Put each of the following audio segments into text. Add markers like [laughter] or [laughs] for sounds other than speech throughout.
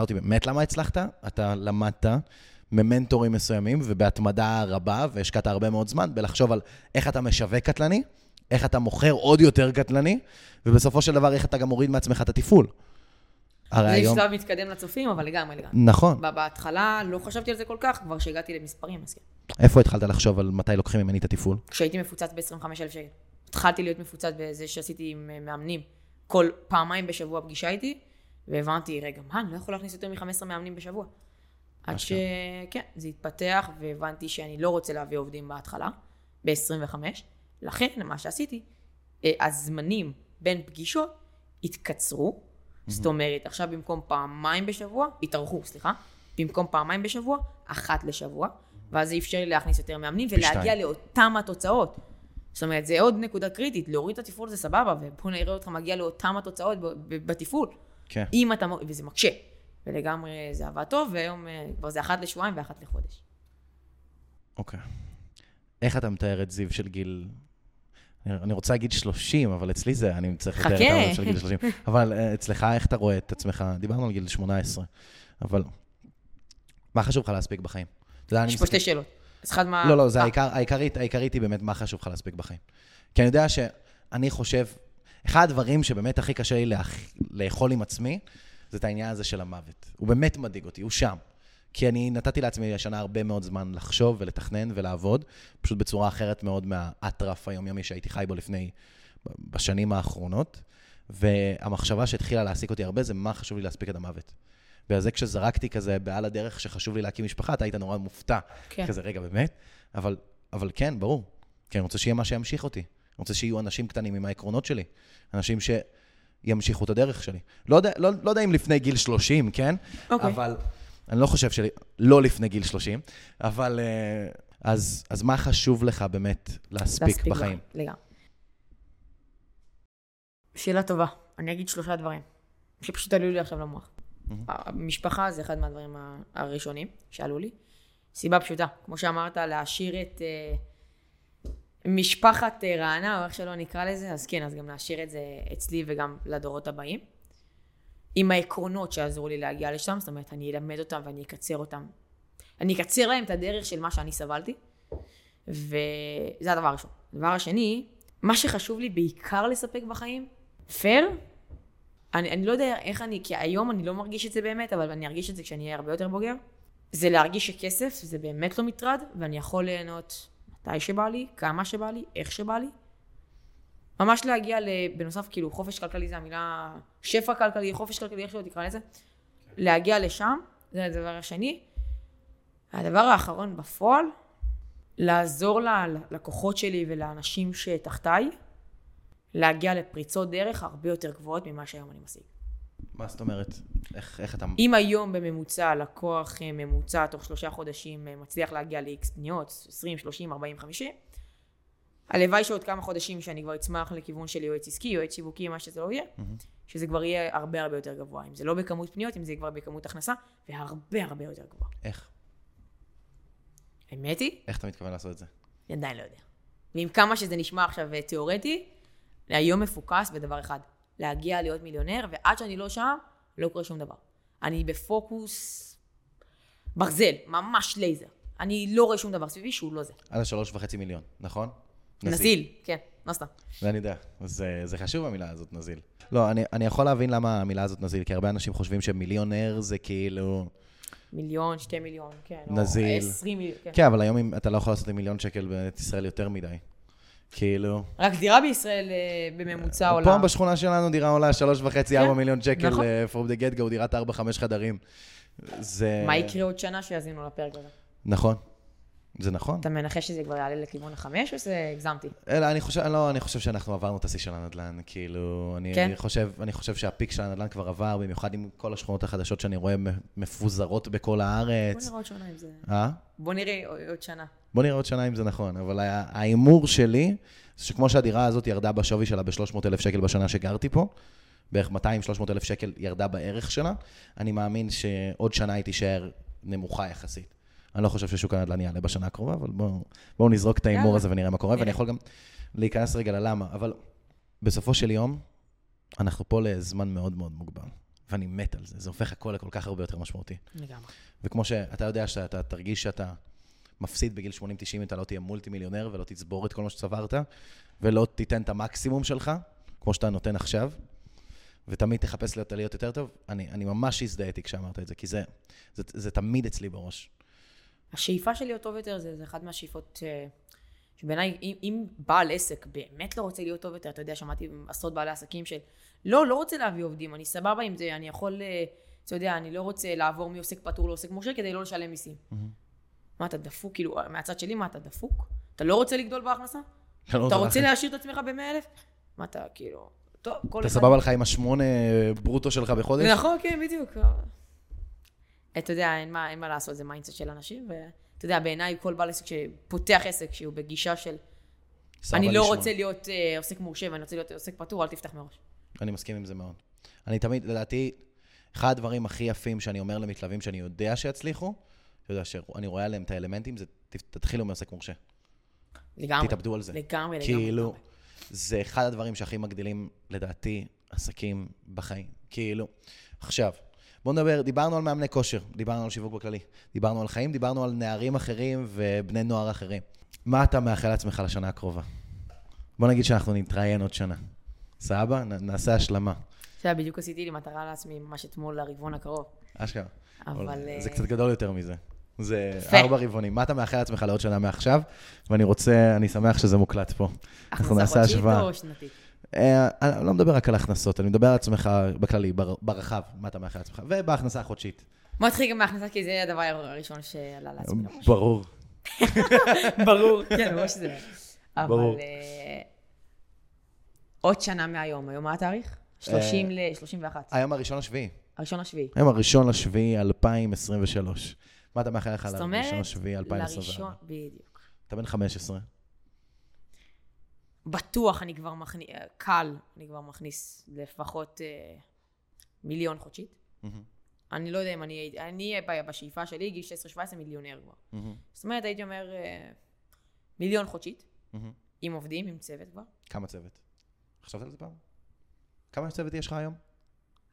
אותי באמת למה הצלחת? אתה למדת ממנטורים מסוימים ובהתמדה רבה, והשקעת הרבה מאוד זמן בלחשוב על איך אתה משווק קטלני, איך אתה מוכר עוד יותר קטלני, ובסופו של דבר איך אתה גם מוריד מעצמך את התפעול. הרי זה היום... שלב מתקדם לצופים, אבל לגמרי, לגמרי. נכון. בהתחלה לא חשבתי על זה כל כך, כבר שהגעתי למספרים, אז כן. איפה התחלת לחשוב על מתי לוקחים ממני את התפעול? כשהייתי מפוצץ ב-25,000 שקל. התחלתי להיות מפוצץ בזה שעשיתי עם אה, מאמנים כל פעמיים בשבוע פגישה איתי, והבנתי, רגע, מה, אני לא יכול להכניס יותר מ-15 מאמנים בשבוע. עד שכן, זה התפתח, והבנתי שאני לא רוצה להביא עובדים בהתחלה, ב-25. לכן, מה שעשיתי, אה, הזמנים בין פגישות התקצרו. זאת אומרת, עכשיו במקום פעמיים בשבוע, התארכו, סליחה, במקום פעמיים בשבוע, אחת לשבוע, ואז זה אפשר לי להכניס יותר מאמנים ולהגיע לאותם התוצאות. זאת אומרת, זה עוד נקודה קריטית, להוריד את התפעול זה סבבה, ובוא נראה אותך מגיע לאותם התוצאות בתפעול. כן. אם אתה, וזה מקשה. ולגמרי זה עבד טוב, והיום אה, כבר זה אחת לשבועיים ואחת לחודש. אוקיי. איך אתה מתאר את זיו של גיל... אני רוצה להגיד 30, אבל אצלי זה, אני צריך לתאר את הזיו של גיל 30. [laughs] אבל אה, אצלך, איך אתה רואה את עצמך? דיברנו על גיל 18, אבל מה חשוב לך להספיק בחיים? יש פה שתי שאלות. אז אחד מה... לא, לא, זה אה. העיקר, העיקרית, העיקרית היא באמת מה חשוב לך להספיק בחיים. כי אני יודע שאני חושב, אחד הדברים שבאמת הכי קשה לי לאכול עם עצמי, זה את העניין הזה של המוות. הוא באמת מדאיג אותי, הוא שם. כי אני נתתי לעצמי השנה הרבה מאוד זמן לחשוב ולתכנן ולעבוד, פשוט בצורה אחרת מאוד מהאטרף היומיומי שהייתי חי בו לפני, בשנים האחרונות. והמחשבה שהתחילה להעסיק אותי הרבה זה מה חשוב לי להספיק את המוות. ועל זה כשזרקתי כזה בעל הדרך שחשוב לי להקים משפחה, אתה היית נורא מופתע. כן. כזה, רגע, באמת? אבל, אבל כן, ברור. כי אני רוצה שיהיה מה שימשיך אותי. אני רוצה שיהיו אנשים קטנים עם העקרונות שלי. אנשים שימשיכו את הדרך שלי. לא יודע, לא, לא יודע אם לפני גיל 30, כן? אוקיי. אבל אני לא חושב שלי, לא לפני גיל 30, אבל אה, אז, אז מה חשוב לך באמת להספיק, להספיק בחיים? לגמרי. שאלה טובה. אני אגיד שלושה דברים, שפשוט עלו לי עכשיו למוח. המשפחה זה אחד מהדברים הראשונים שעלו לי. סיבה פשוטה, כמו שאמרת, להשאיר את uh, משפחת uh, רענה, או איך שלא נקרא לזה, אז כן, אז גם להשאיר את זה אצלי וגם לדורות הבאים. עם העקרונות שיעזרו לי להגיע לשם, זאת אומרת, אני אלמד אותם ואני אקצר אותם. אני אקצר להם את הדרך של מה שאני סבלתי, וזה הדבר הראשון. הדבר השני, מה שחשוב לי בעיקר לספק בחיים, פייר, אני, אני לא יודע איך אני, כי היום אני לא מרגיש את זה באמת, אבל אני ארגיש את זה כשאני אהיה הרבה יותר בוגר, זה להרגיש שכסף זה באמת לא מטרד, ואני יכול ליהנות מתי שבא לי, כמה שבא לי, איך שבא לי. ממש להגיע, בנוסף, כאילו, חופש כלכלי זה המילה, שפע כלכלי, חופש כלכלי, איך שלא תקרא לזה, להגיע לשם, זה הדבר השני. הדבר האחרון בפועל, לעזור ללקוחות שלי ולאנשים שתחתיי, להגיע לפריצות דרך הרבה יותר גבוהות ממה שהיום אני משיג. מה זאת אומרת? איך, איך אתה... אם היום בממוצע לקוח אה, ממוצע תוך שלושה חודשים אה, מצליח להגיע ל-X פניות, 20, 30, 40, 50, הלוואי שעוד כמה חודשים שאני כבר אצמח לכיוון של יועץ עסקי, יועץ שיווקי, מה שזה לא יהיה, mm-hmm. שזה כבר יהיה הרבה הרבה יותר גבוה. אם זה לא בכמות פניות, אם זה כבר בכמות הכנסה, והרבה הרבה יותר גבוה. איך? האמת היא? איך אתה מתכוון לעשות את זה? אני עדיין לא יודע. ועם כמה שזה נשמע עכשיו אה, תיאורטי, היום מפוקס בדבר אחד, להגיע להיות מיליונר, ועד שאני לא שם, לא קורה שום דבר. אני בפוקוס ברזל, ממש לייזר. אני לא רואה שום דבר סביבי שהוא לא זה. עד השלוש וחצי מיליון, נכון? נזיל, כן, לא סתם. זה אני יודע, זה, זה חשוב המילה הזאת, נזיל. לא, אני, אני יכול להבין למה המילה הזאת נזיל, כי הרבה אנשים חושבים שמיליונר זה כאילו... מיליון, שתי מיליון, כן. נזיל. עשרים מיליון, כן. כן, אבל היום אתה לא יכול לעשות עם מיליון שקל במדינת ישראל יותר מדי. כאילו... רק דירה בישראל אה, בממוצע עולה... פה בשכונה שלנו דירה עולה שלוש וחצי, ארבע כן, מיליון שקל, נכון. אה, from the get go, דירת ארבע, חמש חדרים. זה... מה יקרה עוד שנה שיאזינו לפרק הזה? נכון. זה נכון. אתה מנחש שזה כבר יעלה לכיוון החמש, או שזה הגזמתי? אלא, אני חושב, לא, אני חושב שאנחנו עברנו את השיא של הנדל"ן, כאילו, אני, כן? חושב, אני חושב שהפיק של הנדל"ן כבר עבר, במיוחד עם כל השכונות החדשות שאני רואה מפוזרות בכל הארץ. בוא נראה עוד שנה אם זה... אה? בוא נראה עוד שנה. בוא נראה עוד שנה אם זה נכון, אבל ההימור שלי, זה שכמו שהדירה הזאת ירדה בשווי שלה ב-300,000 שקל בשנה שגרתי פה, בערך 200-300 אלף שקל ירדה בערך שלה, אני מאמין שעוד שנה היא תישאר נמוכה יחסית. אני לא חושב ששוק הנדל"ן יעלה בשנה הקרובה, אבל בואו בוא נזרוק את ההימור הזה ונראה מה קורה, ואני יכול גם להיכנס רגע ללמה, אבל בסופו של יום, אנחנו פה לזמן מאוד מאוד מוגבל. ואני מת על זה. זה הופך הכל לכל כך הרבה יותר משמעותי. לגמרי. וכמו שאתה יודע שאתה תרגיש שאתה מפסיד בגיל 80-90 אם אתה לא תהיה מולטי מיליונר ולא תצבור את כל מה שצברת, ולא תיתן את המקסימום שלך, כמו שאתה נותן עכשיו, ותמיד תחפש להיות, להיות יותר טוב, אני, אני ממש הזדהיתי כשאמרת את זה, כי זה, זה, זה, זה תמיד אצלי בראש. השאיפה של להיות טוב יותר זה, זה אחת מהשאיפות ש... שבעיניי, אם, אם בעל עסק באמת לא רוצה להיות טוב יותר, אתה יודע, שמעתי עשרות בעלי עסקים של לא, לא רוצה להביא עובדים, אני סבבה עם זה, אני יכול, אה, אתה יודע, אני לא רוצה לעבור מעוסק פטור לעוסק מורשה כדי לא לשלם מיסים. Mm-hmm. מה, אתה דפוק? כאילו, מהצד שלי, מה, אתה דפוק? אתה לא רוצה לגדול בהכנסה? אתה לא רוצה להשאיר את עצמך ב-100,000? מה אתה, כאילו... טוב, כל אתה אחד... סבבה לך עם השמונה ברוטו שלך בחודש? נכון, כן, בדיוק. אתה יודע, אין מה, אין מה לעשות, זה mindset של אנשים, ואתה יודע, בעיניי כל בעל עסק שפותח עסק שהוא בגישה של אני לא לשמוע. רוצה להיות אה, עוסק מורשה ואני רוצה להיות עוסק פטור, אל תפתח מראש. אני מסכים עם זה מאוד. אני תמיד, לדעתי, אחד הדברים הכי יפים שאני אומר למתלווים שאני יודע שיצליחו, אתה יודע שאני רואה עליהם את האלמנטים, זה תתחילו מעוסק מורשה. לגמרי. תתאבדו על זה. לגמרי, לגמרי. כאילו, לגמרי. זה אחד הדברים שהכי מגדילים, לדעתי, עסקים בחיים. כאילו. עכשיו, בואו נדבר, דיברנו על מאמני כושר, דיברנו על שיווק בכללי, דיברנו על חיים, דיברנו על נערים אחרים ובני נוער אחרים. מה אתה מאחל לעצמך לשנה הקרובה? בוא נגיד שאנחנו נתראיין עוד שנה. נ- נעשה השלמה. אתה יודע, בדיוק עשיתי לי מטרה לעצמי ממש אתמול לרבעון הקרוב. אשכרה. אבל... זה אה, קצת גדול יותר מזה. זה יפה. ארבע רבעונים. מה אתה מאחל לעצמך לעוד שנה מעכשיו? ואני רוצה, אני שמח שזה מוקלט פה. אנחנו הכנסה נעשה חודשית השוואה. או שנתית? אה, אני לא מדבר רק על הכנסות, אני מדבר על עצמך בכללי, בר- ברחב, מה אתה מאחל לעצמך, ובהכנסה החודשית. בוא נתחיל גם מההכנסה, כי זה הדבר הראשון שעלה לעצמי. ברור. [laughs] ברור, כן, ברור שזה... ברור. אבל אה, עוד שנה מהיום, היום מה התאריך? 30 ל-31. היום הראשון לשביעי. הראשון לשביעי. היום הראשון לשביעי 2023. מה אתה מאחל לך זאת לראשון אומרת, לשביעי לראשון, 2024? בדיוק. אתה בן 15. בטוח אני כבר מכניס, קל, אני כבר מכניס לפחות אה, מיליון חודשית. אני לא יודע אם אני אני בשאיפה שלי, גיל 16-17 מיליונר כבר. מהמם, זאת אומרת, הייתי אומר אה, מיליון חודשית, מהמם. עם עובדים, עם צוות כבר. כמה צוות? חשבת על זה פעם? כמה צוות יש לך היום?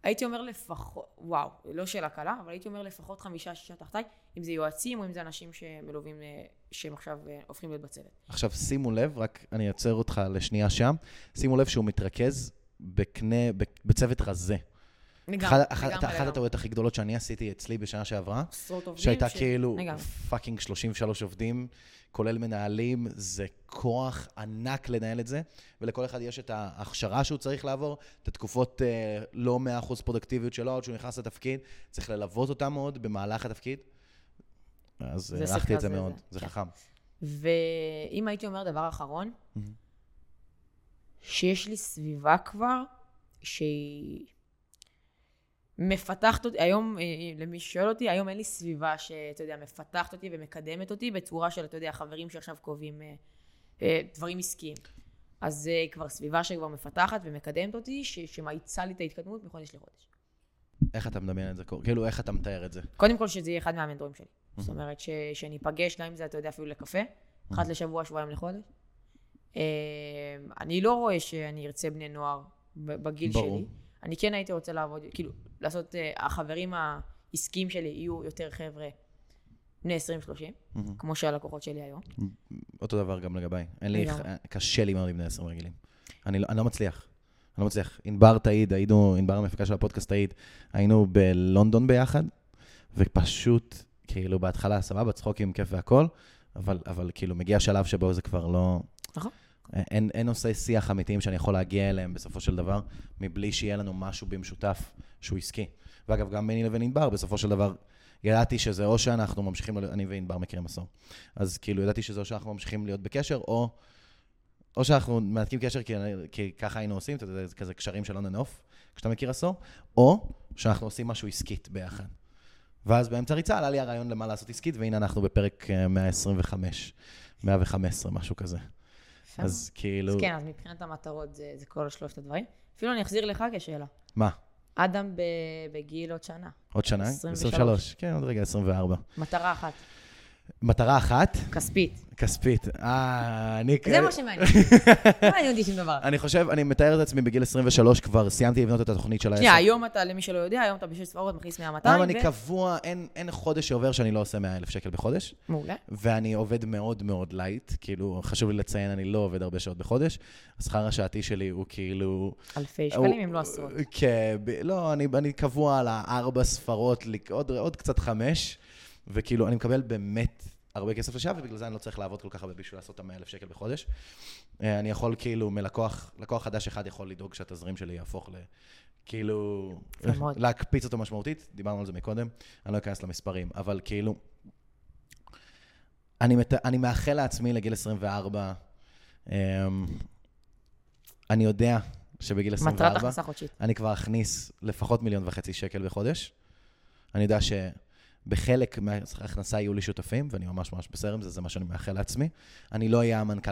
הייתי אומר לפחות, וואו, לא שאלה קלה, אבל הייתי אומר לפחות חמישה, שישה תחתיי, אם זה יועצים או אם זה אנשים שמלווים, אה, שהם עכשיו אה, הופכים להיות בצוות. עכשיו, שימו לב, רק אני אעצר אותך לשנייה שם, שימו לב שהוא מתרכז בקטנה, בצוות רזה. לגמרי, לגמרי, אחת. הטעויות הכי גדולות שאני עשיתי אצלי בשנה שעברה. שהייתה כאילו. fucking 33 עובדים, כולל מנהלים, זה כוח ענק לנהל את זה, ולכל אחד יש את ההכשרה שהוא צריך לעבור, את התקופות אה, לא 100% פרודקטיביות שלו, עד שהוא נכנס לתפקיד, צריך ללוות אותם מאוד במהלך התפקיד. אז הערכתי את זה זה- מאוד, זה- זה כן. חכם. ואם הייתי אומר דבר אחרון. שיש לי סביבה כבר שהיא מפתחת אותי, היום, אה, למי ששואל אותי, היום אין לי סביבה שאתה יודע, מפתחת אותי ומקדמת אותי בצורה של, אתה יודע, חברים שעכשיו קובעים אה, אה, דברים עסקיים. אז זה כבר סביבה שכבר מפתחת ומקדמת אותי, ש- שמאיצה לי את ההתקדמות מחודש לחודש. איך אתה מדמיין את זה? כאילו, איך אתה מתאר את זה? קודם כל שזה יהיה אחד מהמנטורים שלי. זאת אומרת, ש, שניפגש גם אם זה, אתה יודע, אפילו לקפה, אחת לשבוע, שבועיים לחודש. אה, אני לא רואה שאני ארצה בני נוער בגיל ברור. שלי. אני כן הייתי רוצה לעבוד, כאילו, לעשות, אה, החברים העסקיים שלי יהיו יותר חבר'ה בני 20-30, מהמם. כמו שהלקוחות שלי היום. אותו דבר גם לגביי. אין לי. קשה לי מאוד עם בני 20 רגילים. אני לא, אני לא מצליח. אני לא מצליח. ענבר תעיד, היינו, ענבר המפיקה של הפודקאסט תעיד, היינו בלונדון ביחד, ופשוט, כאילו, בהתחלה, סבבה, צחוקים, כיף והכל, אבל, אבל כאילו, מגיע שלב שבו זה כבר לא... נכון. אין, אין נושאי שיח אמיתיים שאני יכול להגיע אליהם בסופו של דבר, מבלי שיהיה לנו משהו במשותף שהוא עסקי. ואגב, גם ביני לבין ענבר, בסופו של דבר, ידעתי שזה או שאנחנו ממשיכים, אני וענבר מכירים עשור. אז כאילו, ידעתי שזה או שאנחנו ממשיכים להיות בקשר, או, או שאנחנו מנתקים קשר כי, כי ככה היינו עושים, אתה יודע, זה כזה קשרים של and off, כשאתה מכיר עשור, או שאנחנו עושים משהו עסקית ביחד. ואז באמצע ריצה עלה לי הרעיון למה לעשות עסקית, והנה אנחנו בפרק אה, 125, 115, משהו כזה. יפה. אז כאילו... אז כן, אז מבחינת המטרות זה, זה כל שלושת הדברים. אפילו אני אחזיר לך כשאלה. מה? אדם בגיל עוד שנה. עוד שנה? 23. 23. כן, עוד רגע 24. מטרה אחת. מטרה אחת, כספית. כספית. אה, אני... זה מה שמעניין. [laughs] לא מעניין אותי שום דבר. אני חושב, אני מתאר את עצמי בגיל 23 כבר סיימתי לבנות את התוכנית של העסק. שנייה, היום אתה, למי שלא יודע, היום אתה בשש ספרות מכניס 100-200. היום אני קבוע, אין, חודש שעובר שאני לא עושה 100 אלף שקל בחודש, מעולה. ואני עובד מאוד מאוד light, כאילו, חשוב לי לציין, אני לא עובד הרבה שעות בחודש. השכר השעתי שלי הוא כאילו... אלפי שקלים, אם לא עשרות. כן, לא, אני, קבוע על הארבע ספרות, עוד קצת חמש, וכאילו, אני מקבל באמת הרבה כסף לשעה, ובגלל זה אני לא צריך לעבוד כל כך הרבה בשביל לעשות את ה-100 אלף שקל בחודש. אה, אני יכול כאילו, מלקוח, לקוח חדש אחד יכול לדאוג שהתזרים שלי יהפוך ל... כאילו. [laughs] להקפיץ אותו משמעותית, דיברנו על זה מקודם, אני לא אכנס למספרים, אבל כאילו, אני, מת... אני מאחל לעצמי לגיל 24, אמ, אני יודע שבגיל 24, מטרת הכנסה חודשית. אני כבר אכניס לפחות מיליון וחצי שקל בחודש. אני יודע שבחלק מההכנסה יהיו לי שותפים, ואני ממש ממש בסדר עם זה, זה מה שאני מאחל לעצמי. אני לא אהיה המנכ"ל